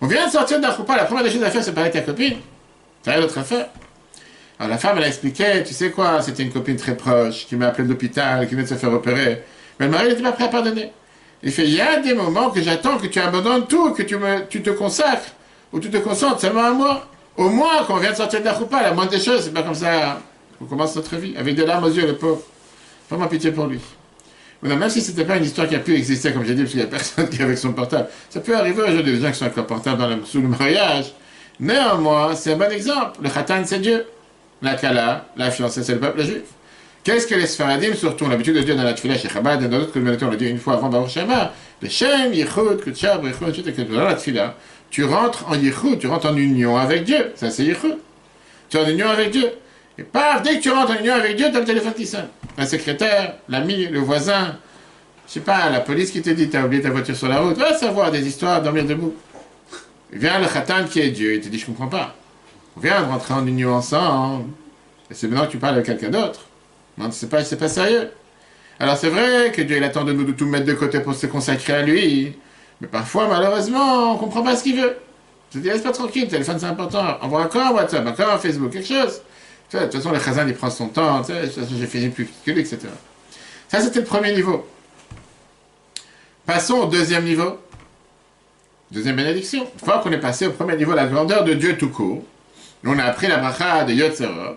On vient de sortir de la roupa, la première des choses à faire, c'est parler avec ta copine. Ça rien d'autre affaire. Alors la femme, elle a expliqué, tu sais quoi, c'était une copine très proche, qui m'a appelé de l'hôpital, qui venait de se faire opérer. Mais le mari n'était pas prêt à pardonner. Il fait, il y a des moments que j'attends que tu abandonnes tout, que tu, me, tu te consacres, ou tu te concentres seulement à moi. Au moins, quand on vient de sortir de la roupa, la moindre des choses, c'est pas comme ça qu'on commence notre vie, avec des larmes aux yeux, le pauvre. Vraiment pitié pour lui. Même si c'était pas une histoire qui a pu exister, comme j'ai dit, parce qu'il n'y a personne qui est avec son portable, ça peut arriver aujourd'hui des gens qui sont avec leur portable dans sous le mariage. Néanmoins, c'est un bon exemple. Le khatan, c'est Dieu. La kala, la fiancée, c'est le peuple juif. Qu'est-ce que les Sfaradim, surtout, l'habitude de dire dans la Tfila chez Chabad et dans d'autres communautés, on l'a dit une fois avant Baruch Shema, le Shem, Yichud, Kutshab, Yichud, etc. Dans la Tfila, tu rentres en Yichud, tu rentres en union avec Dieu. Ça, c'est Yichud. Tu es en union avec Dieu. Et paf, dès que tu rentres en union avec Dieu, tu as le téléphone qui sonne. La secrétaire, l'ami, le voisin, je sais pas, la police qui te dit, tu as oublié ta voiture sur la route, va savoir des histoires, dormir debout. Il vient le Khatan qui est Dieu, il te dit, je comprends pas. On vient de rentrer en union ensemble, et c'est maintenant que tu parles avec quelqu'un d'autre. Non, c'est pas, c'est pas sérieux. Alors c'est vrai que Dieu il attend de nous de tout mettre de côté pour se consacrer à lui, mais parfois malheureusement on comprend pas ce qu'il veut. Je te dis laisse pas tranquille, le téléphone c'est important, envoie encore un WhatsApp, encore un Facebook, quelque chose. De toute façon le chazan il prend son temps, de toute façon j'ai fini plus que lui, etc. Ça c'était le premier niveau. Passons au deuxième niveau. Deuxième bénédiction. Une fois qu'on est passé au premier niveau, la grandeur de Dieu tout court, on a appris la bracha de Yotzerah,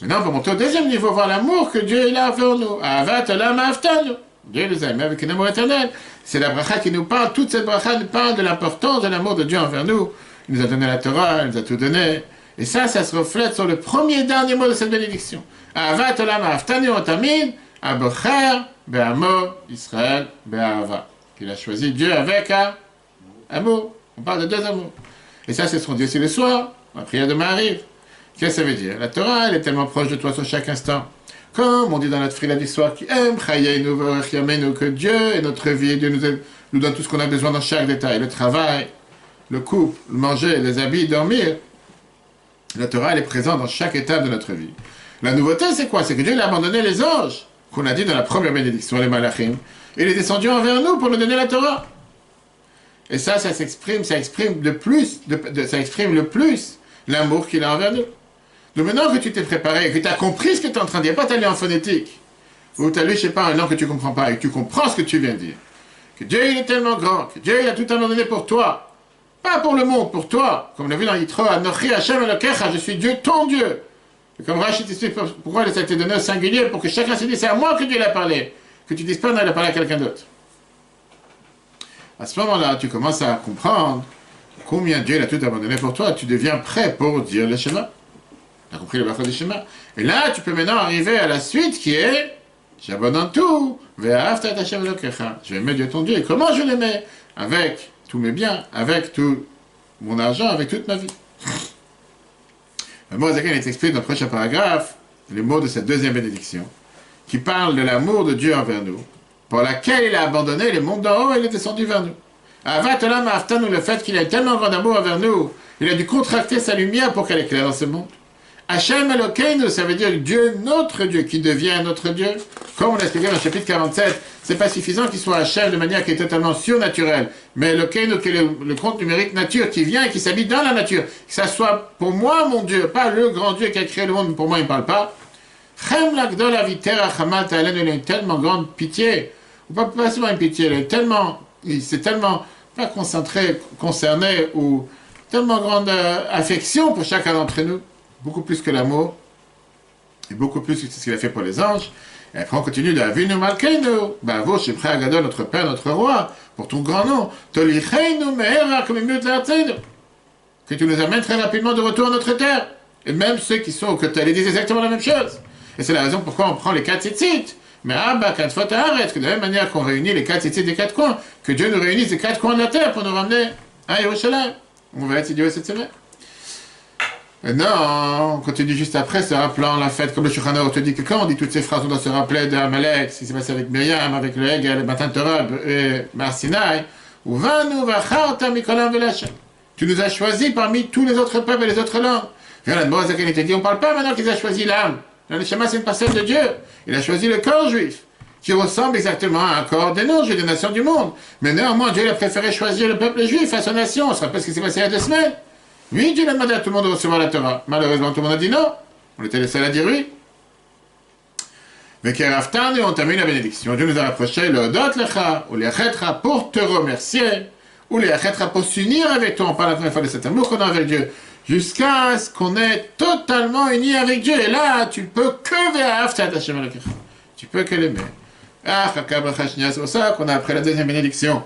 Maintenant, on va monter au deuxième niveau, voir l'amour que Dieu a envers nous. Avat Dieu nous a aimés avec un amour éternel. C'est la bracha qui nous parle, toute cette bracha nous parle de l'importance de l'amour de Dieu envers nous. Il nous a donné la Torah, il nous a tout donné. Et ça, ça se reflète sur le premier dernier mot de cette bénédiction. Avat olam aftanu otamin, abocher, be'amo, Israël, be'ava. Il a choisi Dieu avec un amour. On parle de deux amours. Et ça, c'est ce qu'on dit aussi le soir, la prière de Marie. Qu'est-ce que ça veut dire? La Torah, elle est tellement proche de toi sur chaque instant. Comme on dit dans notre frila d'histoire qui aime, que Dieu et notre vie, Dieu nous, nous donne tout ce qu'on a besoin dans chaque détail. Le travail, le couple, le manger, les habits, dormir. La Torah, elle est présente dans chaque étape de notre vie. La nouveauté, c'est quoi? C'est que Dieu a abandonné les anges, qu'on a dit dans la première bénédiction, les malachim. Il est descendu envers nous pour nous donner la Torah. Et ça, ça s'exprime, ça exprime de plus, ça exprime le plus l'amour qu'il a envers nous. Donc maintenant que tu t'es préparé, que tu as compris ce que tu es en train de dire, pas t'aller en phonétique, ou t'as lu, je sais pas, un nom que tu comprends pas, et que tu comprends ce que tu viens de dire, que Dieu il est tellement grand, que Dieu il a tout abandonné pour toi, pas pour le monde, pour toi, comme on a vu dans Yitro, Anochi Hashem je suis Dieu, ton Dieu. Et comme Rachid explique pourquoi ça a été donné au singulier, pour que chacun se dise, c'est à moi que Dieu l'a parlé, que tu dises pas, non, il a parlé à quelqu'un d'autre. À ce moment-là, tu commences à comprendre combien Dieu a tout abandonné pour toi, tu deviens prêt pour dire le schéma. Tu as compris le bafra du schéma? Et là, tu peux maintenant arriver à la suite qui est J'abandonne tout. Je vais aimer Dieu ton Dieu. Et comment je l'aimais Avec tous mes biens, avec tout mon argent, avec toute ma vie. Le mot Zaken est expliqué dans le prochain paragraphe, les mots de cette deuxième bénédiction, qui parle de l'amour de Dieu envers nous, pour laquelle il a abandonné les mondes d'en haut et il est descendu vers nous. Avatolam nous le fait qu'il a tellement grand amour envers nous, il a dû contracter sa lumière pour qu'elle éclaire dans ce monde. Hachem Elokeinu, ça veut dire Dieu, notre Dieu, qui devient notre Dieu. Comme on l'a expliqué dans le chapitre 47, c'est pas suffisant qu'il soit Hachem de manière qui est totalement surnaturelle. Mais Elokeinu, qui est le, compte numérique nature, qui vient et qui s'habite dans la nature. Que ça soit pour moi, mon Dieu, pas le grand Dieu qui a créé le monde, pour moi, il ne parle pas. Chem il a tellement grande pitié. Pas, seulement une pitié, il est tellement, il s'est tellement pas concentré, concerné, ou tellement grande euh, affection pour chacun d'entre nous beaucoup plus que l'amour, et beaucoup plus que ce qu'il a fait pour les anges. Et après, on continue de Avinu Malkeinu, Bavo, Shepré Agadol, notre Père, notre Roi, pour ton grand nom, Tolicheinu Mehera, comme que tu nous amènes très rapidement de retour à notre terre. Et même ceux qui sont côtés, ils disent exactement la même chose. Et c'est la raison pourquoi on prend les quatre tzitzit. Mais Abba, quatre fois que de la même manière qu'on réunit les quatre tzitzit des quatre coins, que Dieu nous réunisse des quatre coins de la terre pour nous ramener à Yerushalayim. On va étudier cette semaine. Non, on continue juste après, se rappelant la fête, comme le Shulchan te dit que quand on dit toutes ces phrases, on doit se rappeler d'Amalek, ce qui s'est passé avec Myriam, avec le Hegel, le Matan Torah, et ou Vacharta Mikolam Velachem. Tu nous as choisis parmi tous les autres peuples et les autres langues. Viens te dit, on parle pas maintenant qu'il a choisi l'âme. Le schéma, c'est une parcelle de Dieu. Il a choisi le corps juif, qui ressemble exactement à un corps des non des nations du monde. Mais néanmoins, Dieu a préféré choisir le peuple juif à son nation. On se rappelle ce qui s'est passé il y a deux semaines. Oui, Dieu a demandé à tout le monde de recevoir la Torah. Malheureusement, tout le monde a dit non. On était les seuls à dire oui. Mais Keraftan, et on termine la bénédiction. Dieu nous a rapproché le dot lecha, ou achetera pour te remercier, ou achetera pour s'unir avec toi. On parle la première fois de cet amour qu'on a avec Dieu. Jusqu'à ce qu'on est totalement unis avec Dieu. Et là, tu peux que vers Tu peux que l'aimer. Ah, c'est pour ça qu'on a après la deuxième bénédiction,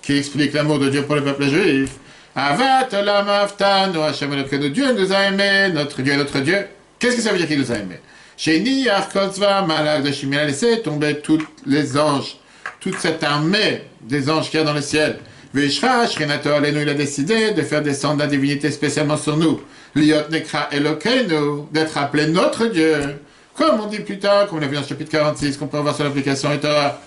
qui explique l'amour de Dieu pour le peuple juif. Avat olam Hashem Elokeinu. Dieu nous a aimés, notre Dieu est notre Dieu. Qu'est-ce que ça veut dire qu'il nous a aimés? Sheni Arkotzva Malak de Shimon a laissé tomber tous les anges, toute cette armée des anges qu'il y a dans le ciel. Vishra Shrinato Alenu, il a décidé de faire descendre la divinité spécialement sur nous. Liot Nekra Elokeinu, d'être appelé notre Dieu. Comme on dit plus tard, comme on l'a vu dans le chapitre 46, qu'on peut voir sur l'application et Torah.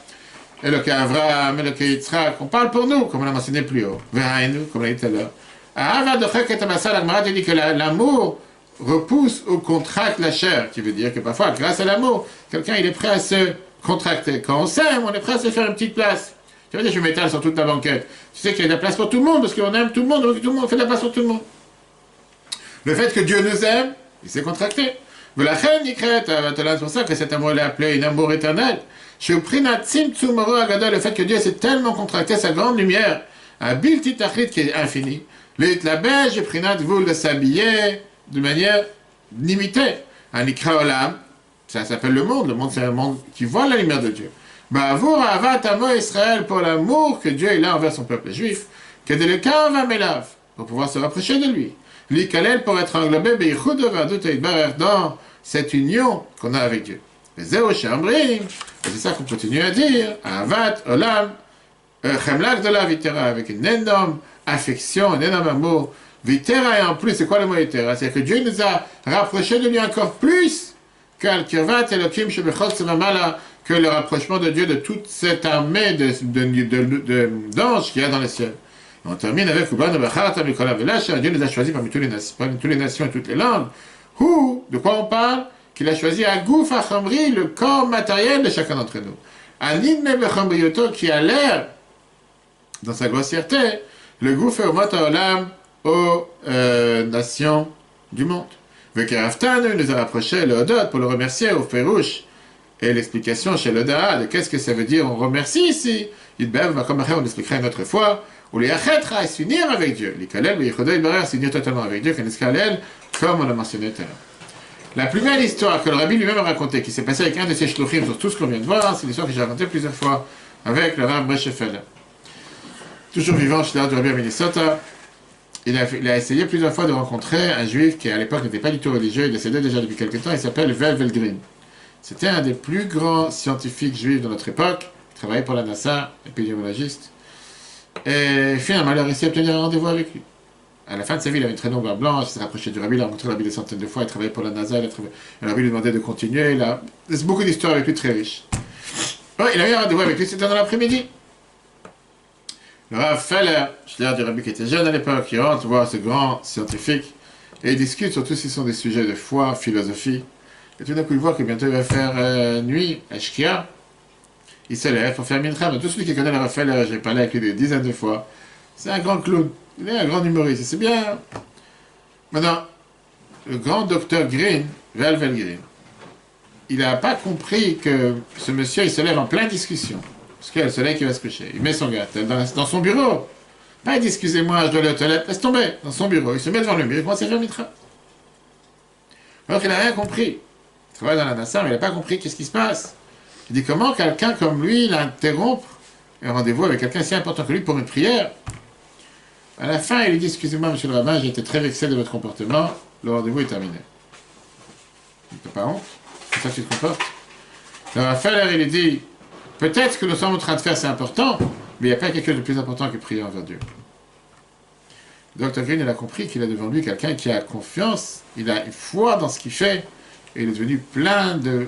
Et le et le cas Yitzhak, on parle pour nous, comme on l'a mentionné plus haut. nous, comme on l'a dit tout à l'heure. Amasa, dit que l'amour repousse ou contracte la chair, qui veut dire que parfois, grâce à l'amour, quelqu'un il est prêt à se contracter. Quand on s'aime, on est prêt à se faire une petite place. Tu veux dire, je m'étale sur toute la banquette. Tu sais qu'il y a de la place pour tout le monde, parce qu'on aime tout le monde, donc tout le monde fait de la place pour tout le monde. Le fait que Dieu nous aime, il s'est contracté. Mais la reine c'est pour ça que cet amour est appelé un amour éternel. Je prie le fait que Dieu s'est tellement contracté sa grande lumière, un bilti tachlit qui est infini. Beige, j'ai pris vous de s'habiller de manière limitée. Un ikra olam, ça s'appelle le monde. Le monde, c'est un monde qui voit la lumière de Dieu. Vous, avat Israël, pour l'amour que Dieu a envers son peuple juif, que de va m'élave, pour pouvoir se rapprocher de lui. L'ikalel pour être englobé, dans cette union qu'on a avec Dieu. C'est ça qu'on continue à dire. Avat, Olam, euh, Chemlak de la Vitera, avec une énorme affection, un énorme amour. Vitera, et en plus, c'est quoi le mot Vitera C'est que Dieu nous a rapprochés de lui encore plus que le rapprochement de Dieu de toute cette armée d'anges de, qu'il y a dans les ciels. on termine avec Dieu nous a choisis parmi toutes les nations et toutes les langues. Où, de quoi on parle? Qu'il a choisi Gouf Achamri, le corps matériel de chacun d'entre nous. Anin Mebechambrioto, qui a l'air, dans sa grossièreté, le Gouf Olam aux euh, nations du monde. Vekeraftan nous a rapproché le Hodot pour le remercier au Férouche. Et l'explication chez le de qu'est-ce que ça veut dire on remercie ici. Comme on expliquera une autre fois. Ou les Achetра, s'unir avec Dieu. Les Kalel, les Yechoda, s'unir totalement avec Dieu, comme on l'a mentionné tout à l'heure. La plus belle histoire que le rabbi lui-même a racontée, qui s'est passée avec un de ses shluchim sur tout ce qu'on vient de voir, c'est l'histoire que j'ai racontée plusieurs fois avec le rabbin Breshefel. Toujours vivant, chez du rabbi à Minnesota, il a, essayé plusieurs fois de rencontrer un juif qui à l'époque n'était pas du tout religieux, il décédait déjà depuis quelques temps, il s'appelle Vel Velgrin. C'était un des plus grands scientifiques juifs de notre époque, il travaillait pour la NASA, épidémiologiste, et finalement il a réussi à obtenir un rendez-vous avec lui à la fin de sa vie, il avait une très longue blanche, il s'est rapproché du rabbi, il a rencontré le rabbi des centaines de fois, il travaillait pour la NASA, il le rabbi lui demandait de continuer, il a... Beaucoup d'histoires avec lui très riches. il a eu un rendez-vous avec lui, c'était dans l'après-midi. Le Rav Feller, je du rabbi qui était jeune à l'époque, qui rentre voir ce grand scientifique, Et ils discutent surtout si ce sont des sujets de foi, philosophie. Et tout d'un coup, il voit que bientôt il va faire euh, nuit à Shkia. Il se lève pour faire. Mais tout celui qui connaît le Raphaël, j'ai parlé avec lui des dizaines de fois. C'est un grand clown. Il est un grand humoriste. C'est bien. Maintenant, le grand docteur Green, Velvel Green, il n'a pas compris que ce monsieur, il se lève en pleine discussion. Parce qu'il y a le soleil qui va se coucher. Il met son gâteau dans, son bureau. Pas dit, excusez-moi, je dois aller aux toilettes. Laisse tomber, dans son bureau. Il se met devant le mur, il commence à faire Mitra. Alors qu'il n'a rien compris. Il travaille dans la NASA, mais il n'a pas compris qu'est-ce qui se passe. Il dit, comment quelqu'un comme lui, il interrompt un rendez-vous avec quelqu'un si important que lui pour une prière? À la fin, il lui dit, excusez-moi, monsieur le rabbin, j'ai été très vexé de votre comportement. Le rendez-vous est terminé. Tu pas honte C'est ça que tu te comportes Alors, Raphaël, il lui dit, peut-être que nous sommes en train de faire, c'est important, mais il n'y a pas quelque chose de plus important que prier envers Dieu. Le docteur Green, il a compris qu'il a devant lui quelqu'un qui a confiance, il a une foi dans ce qu'il fait, et il est devenu plein de,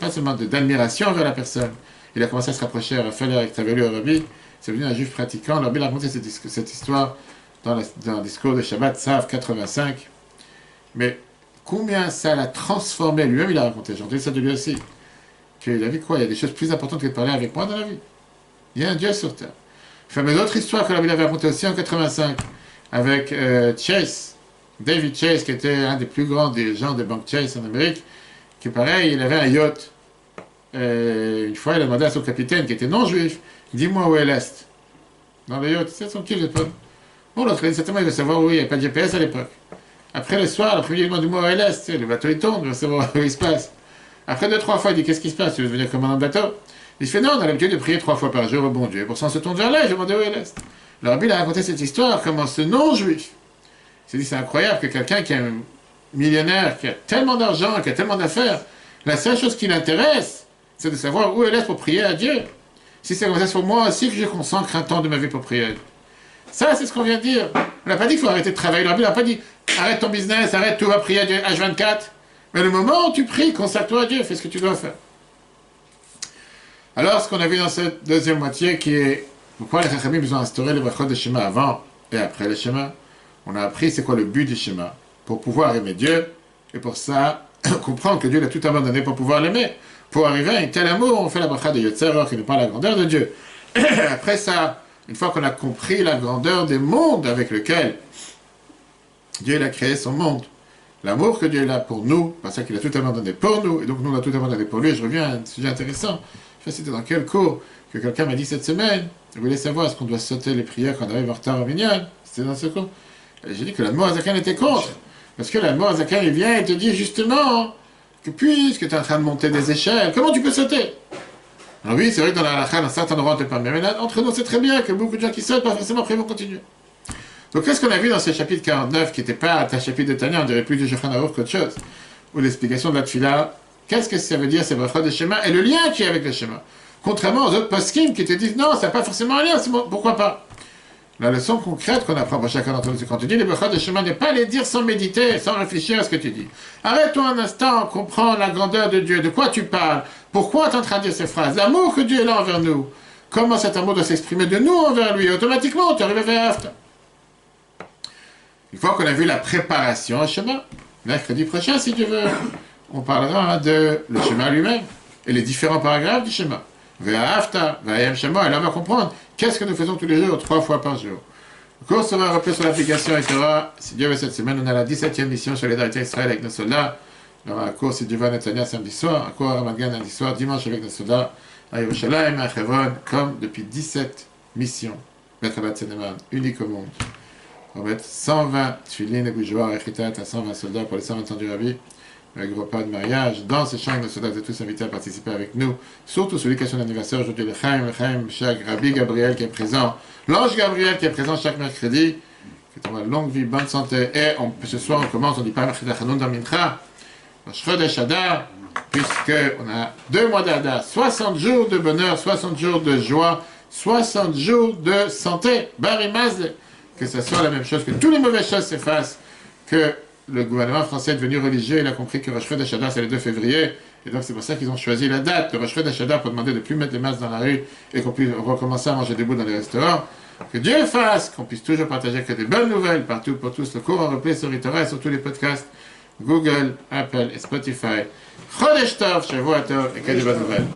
pas seulement d'admiration envers la personne. Il a commencé à se rapprocher à Raphaël avec Tavelu Rabbi, c'est devenu un juif pratiquant. Il a raconté cette, cette histoire dans, la, dans, le discours de Shabbat Sav 85. Mais combien ça l'a transformé, lui-même il a raconté, j'ai entendu ça de lui aussi, qu'il a vu quoi? Il y a des choses plus importantes que de parler avec moi dans la vie. Il y a un Dieu sur terre. Enfin, mais autre histoire que Bible avait racontée aussi en 85 avec euh, Chase, David Chase, qui était un des plus grands des gens de banque Chase en Amérique, qui pareil, il avait un yacht. Euh, une fois, il a demandé à son capitaine, qui était non-juif, dis-moi où est l'Est. Dans le yacht, c'est son le peuple? Bon, l'autre, certainement, il veut savoir où il n'y avait pas de GPS à l'époque. Après le soir, l'après-midi, il demande dis-moi où est l'Est? Le bateau, il tourne, il veut savoir où il se passe. Après deux, trois fois, il dit qu'est-ce qui se passe? Tu veux devenir commandant de bateau? Il fait non, on a l'habitude de prier trois fois par jour au bon Dieu. Pour on se tourne vers là je demande où est l'Est. Le rabbi a raconté cette histoire, comment ce non-juif il s'est dit c'est incroyable que quelqu'un qui est un millionnaire, qui a tellement d'argent, qui a tellement d'affaires, la seule chose qui l'intéresse, c'est de savoir où est l'Est pour prier à Dieu. Si c'est comme ça, pour moi aussi que je consacre un temps de ma vie pour prier. Ça, c'est ce qu'on vient de dire. On n'a pas dit qu'il faut arrêter de travailler. Le rabbi n'a pas dit arrête ton business, arrête, tout, va prier à Dieu H24. Mais le moment où tu pries, consacre-toi à Dieu, fais ce que tu dois faire. Alors, ce qu'on a vu dans cette deuxième moitié, qui est pourquoi les Chachamim ont instauré le brachot de schéma avant et après le schéma, on a appris c'est quoi le but du schéma. Pour pouvoir aimer Dieu, et pour ça, comprendre que Dieu l'a tout abandonné pour pouvoir l'aimer. Pour arriver à un tel amour, on fait la bracha de Yotzeror, qui n'est pas la grandeur de Dieu. après ça, une fois qu'on a compris la grandeur des mondes avec lesquels Dieu a créé son monde, l'amour que Dieu a pour nous, parce qu'il a tout abandonné pour nous, et donc nous on a tout abandonné pour lui, je reviens à un sujet intéressant c'était dans quel cours que quelqu'un m'a dit cette semaine, je voulais savoir est-ce qu'on doit sauter les prières quand on arrive en retard au. C'était dans ce cours. J'ai dit que la Azakan était contre. Parce que la Azakan, il vient et te dit justement que puisque tu es en train de monter des échelles, comment tu peux sauter? Alors oui, c'est vrai que dans la halakha, dans certains endroits, on pas. Mais entre nous, c'est très bien que beaucoup de gens qui sautent, pas forcément après vont continuer. Donc qu'est-ce qu'on a vu dans ce chapitre 49, qui n'était pas un chapitre de Tania, on dirait plus du Shochan qu'autre chose, ou l'explication de la Tfila. Qu'est-ce que ça veut dire, ces brachot de schéma et le lien qui est avec le schéma? Contrairement aux autres poskim qui te disent non, ça n'a pas forcément un lien, pourquoi pas? La leçon concrète qu'on apprend pour chacun d'entre nous, c'est quand tu dis les brachot de schéma, n'est pas les dire sans méditer, sans réfléchir à ce que tu dis. Arrête-toi un instant, comprends la grandeur de Dieu, de quoi tu parles, pourquoi tu es en dire ces phrases, l'amour que Dieu là envers nous, comment cet amour doit s'exprimer de nous envers lui, automatiquement, tu arrives vers After. Une fois qu'on a vu la préparation au schéma, mercredi prochain, si tu veux, on parlera de le schéma lui-même et les différents paragraphes du schéma. Shema, et là on va comprendre qu'est-ce que nous faisons tous les jours, trois fois par jour. Cours sera repris sur l'application et si Dieu veut cette semaine, on a la 17e mission sur les d'Israël avec nos soldats. Il y aura un cours, si Dieu veut, Netanya samedi soir, un cours à Ramadan lundi soir, dimanche avec nos soldats à Yerushalayim, à Hebron, comme depuis 17 missions. Maître Bat unique au monde. On va mettre 120 tuilines et bougeoirs et à 120 soldats pour les 120 ans du Rabbi un gros pas de mariage. Dans ces chambres, de soldats, vous êtes tous invités à participer avec nous. Surtout celui qui a son anniversaire aujourd'hui, le Chaim, le Chaim, chaque Rabbi Gabriel qui est présent. L'ange Gabriel qui est présent chaque mercredi. Que tu longue vie, bonne santé. Et ce soir, on commence, on dit pas Mercredi Chanoun dans Mincha. Adar, puisque on a deux mois d'Adar, 60 jours de bonheur, 60 jours de joie, 60 jours de santé. Barimaz, que ce soit la même chose, que tous les mauvaises choses s'effacent, que le gouvernement français est devenu religieux, il a compris que Rosh Hashanah, c'est le 2 février, et donc c'est pour ça qu'ils ont choisi la date de Rosh Hashanah pour demander de ne plus mettre les masques dans la rue et qu'on puisse recommencer à manger des bouts dans les restaurants. Que Dieu fasse qu'on puisse toujours partager que des bonnes nouvelles partout pour tous. Le cours en replay sur Itora et sur tous les podcasts Google, Apple et Spotify. Chodesh Tov, Shavuot et que des bonnes nouvelles.